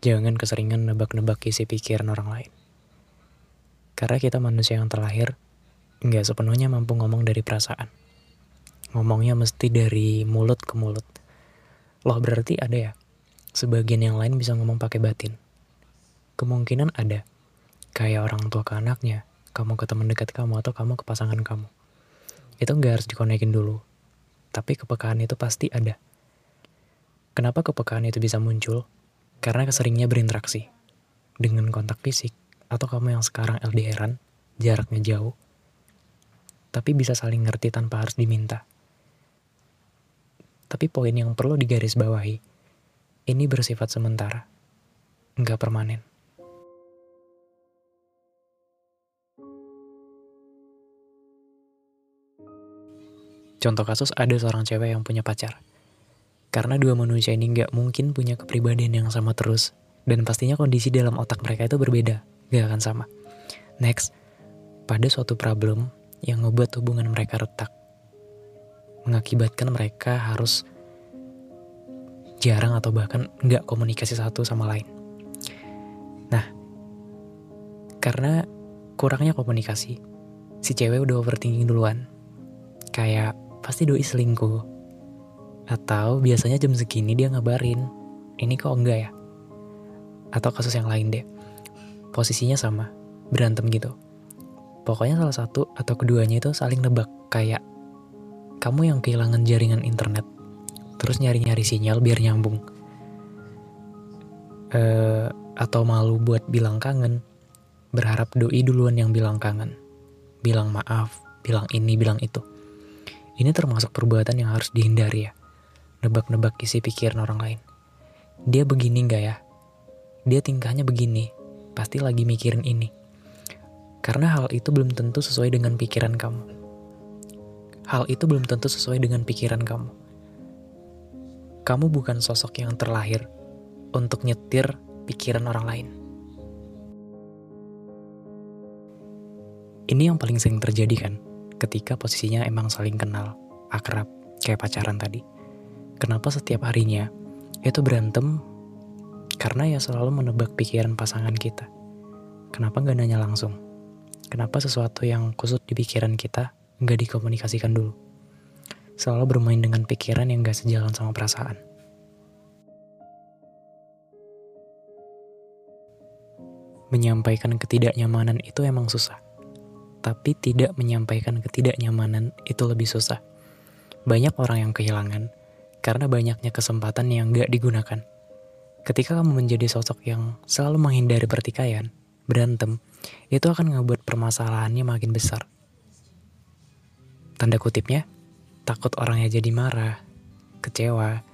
Jangan keseringan nebak-nebak isi pikiran orang lain. Karena kita manusia yang terlahir, nggak sepenuhnya mampu ngomong dari perasaan. Ngomongnya mesti dari mulut ke mulut. Loh berarti ada ya? Sebagian yang lain bisa ngomong pakai batin. Kemungkinan ada. Kayak orang tua ke anaknya, kamu ke teman dekat kamu atau kamu ke pasangan kamu. Itu nggak harus dikonekin dulu. Tapi kepekaan itu pasti ada. Kenapa kepekaan itu bisa muncul? Karena keseringnya berinteraksi dengan kontak fisik atau kamu yang sekarang LDRan, jaraknya jauh, tapi bisa saling ngerti tanpa harus diminta. Tapi poin yang perlu digarisbawahi, ini bersifat sementara, nggak permanen. Contoh kasus ada seorang cewek yang punya pacar. Karena dua manusia ini nggak mungkin punya kepribadian yang sama terus. Dan pastinya kondisi dalam otak mereka itu berbeda. Gak akan sama. Next, pada suatu problem yang ngebuat hubungan mereka retak. Mengakibatkan mereka harus jarang atau bahkan nggak komunikasi satu sama lain. Nah, karena kurangnya komunikasi, si cewek udah overthinking duluan. Kayak pasti doi selingkuh atau biasanya jam segini dia ngabarin, ini kok enggak ya? Atau kasus yang lain deh. Posisinya sama, berantem gitu. Pokoknya salah satu atau keduanya itu saling nebak, kayak kamu yang kehilangan jaringan internet, terus nyari-nyari sinyal biar nyambung. Uh, atau malu buat bilang kangen, berharap doi duluan yang bilang kangen. Bilang maaf, bilang ini, bilang itu. Ini termasuk perbuatan yang harus dihindari ya nebak-nebak isi pikiran orang lain. Dia begini gak ya? Dia tingkahnya begini, pasti lagi mikirin ini. Karena hal itu belum tentu sesuai dengan pikiran kamu. Hal itu belum tentu sesuai dengan pikiran kamu. Kamu bukan sosok yang terlahir untuk nyetir pikiran orang lain. Ini yang paling sering terjadi kan, ketika posisinya emang saling kenal, akrab, kayak pacaran tadi Kenapa setiap harinya itu berantem? Karena ya selalu menebak pikiran pasangan kita. Kenapa nggak nanya langsung? Kenapa sesuatu yang kusut di pikiran kita nggak dikomunikasikan dulu? Selalu bermain dengan pikiran yang nggak sejalan sama perasaan. Menyampaikan ketidaknyamanan itu emang susah. Tapi tidak menyampaikan ketidaknyamanan itu lebih susah. Banyak orang yang kehilangan karena banyaknya kesempatan yang gak digunakan. Ketika kamu menjadi sosok yang selalu menghindari pertikaian, berantem, itu akan ngebuat permasalahannya makin besar. Tanda kutipnya, takut orangnya jadi marah, kecewa,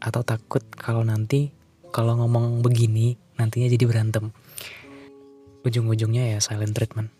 atau takut kalau nanti kalau ngomong begini nantinya jadi berantem. Ujung-ujungnya ya silent treatment.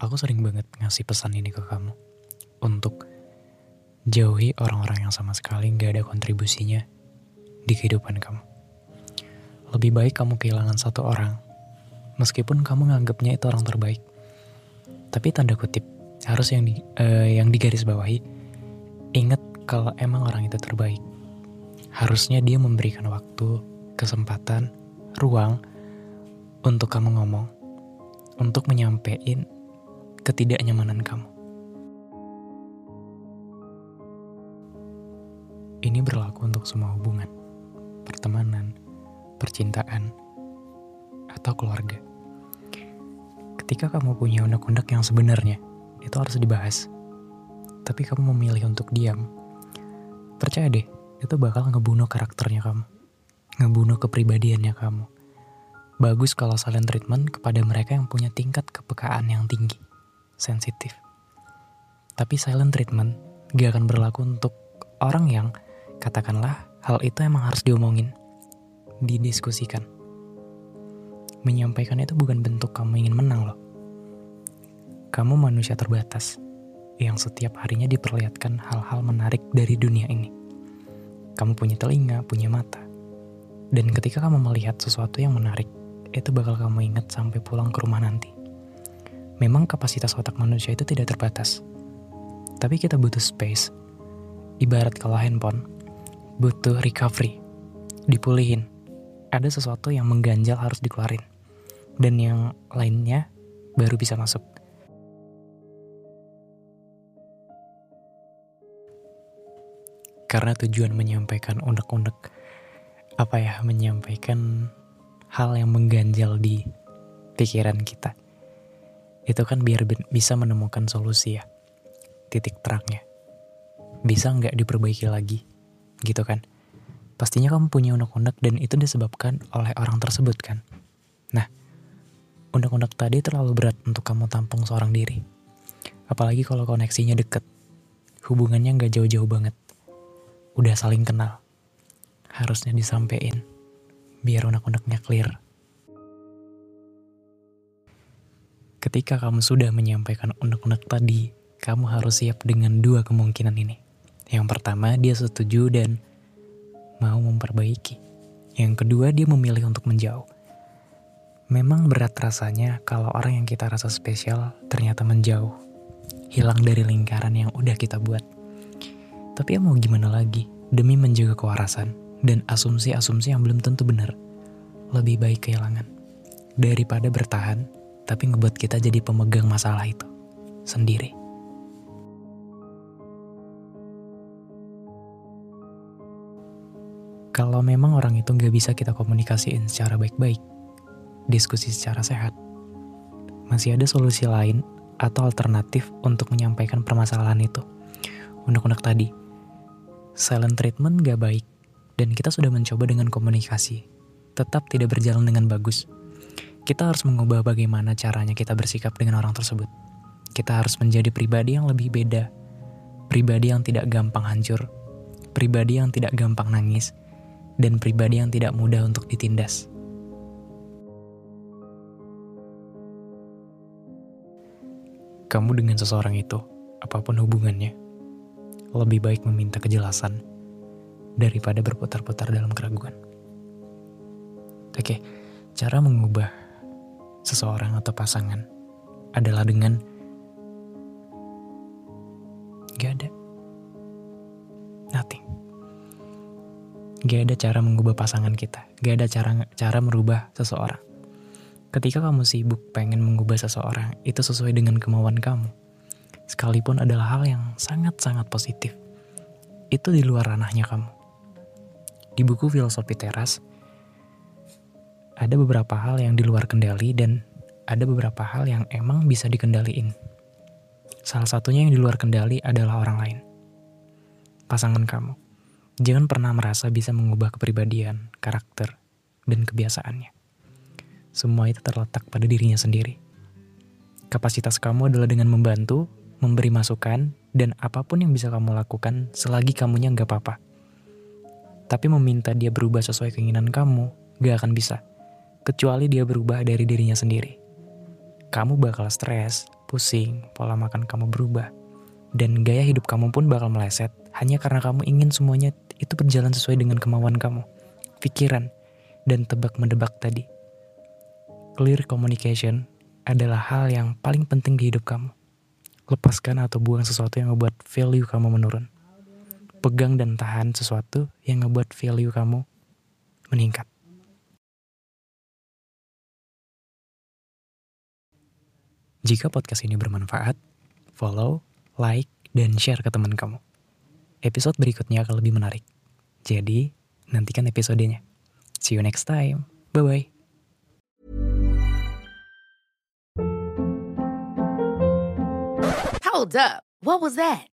Aku sering banget ngasih pesan ini ke kamu untuk jauhi orang-orang yang sama sekali nggak ada kontribusinya di kehidupan kamu. Lebih baik kamu kehilangan satu orang, meskipun kamu nganggapnya itu orang terbaik. Tapi tanda kutip harus yang di, uh, yang digarisbawahi, ingat kalau emang orang itu terbaik. Harusnya dia memberikan waktu, kesempatan, ruang untuk kamu ngomong, untuk menyampaikan ketidaknyamanan kamu. Ini berlaku untuk semua hubungan, pertemanan, percintaan, atau keluarga. Ketika kamu punya undang-undang yang sebenarnya, itu harus dibahas. Tapi kamu memilih untuk diam. Percaya deh, itu bakal ngebunuh karakternya kamu. Ngebunuh kepribadiannya kamu. Bagus kalau silent treatment kepada mereka yang punya tingkat kepekaan yang tinggi, sensitif. Tapi silent treatment gak akan berlaku untuk orang yang katakanlah hal itu emang harus diomongin, didiskusikan. Menyampaikan itu bukan bentuk kamu ingin menang loh. Kamu manusia terbatas yang setiap harinya diperlihatkan hal-hal menarik dari dunia ini. Kamu punya telinga, punya mata. Dan ketika kamu melihat sesuatu yang menarik, itu bakal kamu ingat sampai pulang ke rumah nanti. Memang kapasitas otak manusia itu tidak terbatas. Tapi kita butuh space. Ibarat kalau handphone, butuh recovery. Dipulihin. Ada sesuatu yang mengganjal harus dikeluarin. Dan yang lainnya baru bisa masuk. Karena tujuan menyampaikan unek-unek apa ya menyampaikan hal yang mengganjal di pikiran kita itu kan biar bisa menemukan solusi ya titik terangnya bisa nggak diperbaiki lagi gitu kan. Pastinya kamu punya unek-unek dan itu disebabkan oleh orang tersebut kan. Nah unek-unek tadi terlalu berat untuk kamu tampung seorang diri. Apalagi kalau koneksinya deket. Hubungannya nggak jauh-jauh banget. Udah saling kenal. Harusnya disampaikan. Biar unek-uneknya clear. Ketika kamu sudah menyampaikan unek-unek tadi, kamu harus siap dengan dua kemungkinan ini. Yang pertama, dia setuju dan mau memperbaiki. Yang kedua, dia memilih untuk menjauh. Memang berat rasanya kalau orang yang kita rasa spesial ternyata menjauh. Hilang dari lingkaran yang udah kita buat. Tapi ya mau gimana lagi, demi menjaga kewarasan, dan asumsi-asumsi yang belum tentu benar. Lebih baik kehilangan daripada bertahan, tapi ngebuat kita jadi pemegang masalah itu sendiri. Kalau memang orang itu nggak bisa kita komunikasiin secara baik-baik, diskusi secara sehat, masih ada solusi lain atau alternatif untuk menyampaikan permasalahan itu. Unek-unek tadi, silent treatment gak baik dan kita sudah mencoba dengan komunikasi, tetap tidak berjalan dengan bagus. Kita harus mengubah bagaimana caranya kita bersikap dengan orang tersebut. Kita harus menjadi pribadi yang lebih beda, pribadi yang tidak gampang hancur, pribadi yang tidak gampang nangis, dan pribadi yang tidak mudah untuk ditindas. Kamu dengan seseorang itu, apa pun hubungannya, lebih baik meminta kejelasan daripada berputar-putar dalam keraguan. Oke, cara mengubah seseorang atau pasangan adalah dengan gak ada nothing. Gak ada cara mengubah pasangan kita. Gak ada cara cara merubah seseorang. Ketika kamu sibuk pengen mengubah seseorang, itu sesuai dengan kemauan kamu. Sekalipun adalah hal yang sangat-sangat positif. Itu di luar ranahnya kamu. Di buku Filosofi Teras, ada beberapa hal yang di luar kendali dan ada beberapa hal yang emang bisa dikendaliin. Salah satunya yang di luar kendali adalah orang lain. Pasangan kamu. Jangan pernah merasa bisa mengubah kepribadian, karakter, dan kebiasaannya. Semua itu terletak pada dirinya sendiri. Kapasitas kamu adalah dengan membantu, memberi masukan, dan apa pun yang bisa kamu lakukan selagi kamunya nggak apa-apa. Tapi meminta dia berubah sesuai keinginan kamu, gak akan bisa. Kecuali dia berubah dari dirinya sendiri. Kamu bakal stres, pusing, pola makan kamu berubah. Dan gaya hidup kamu pun bakal meleset hanya karena kamu ingin semuanya itu berjalan sesuai dengan kemauan kamu. Pikiran, dan tebak-mendebak tadi. Clear communication adalah hal yang paling penting di hidup kamu. Lepaskan atau buang sesuatu yang membuat value kamu menurun pegang dan tahan sesuatu yang ngebuat value kamu meningkat. Jika podcast ini bermanfaat, follow, like, dan share ke teman kamu. Episode berikutnya akan lebih menarik. Jadi, nantikan episodenya. See you next time. Bye-bye. Hold up. What was that?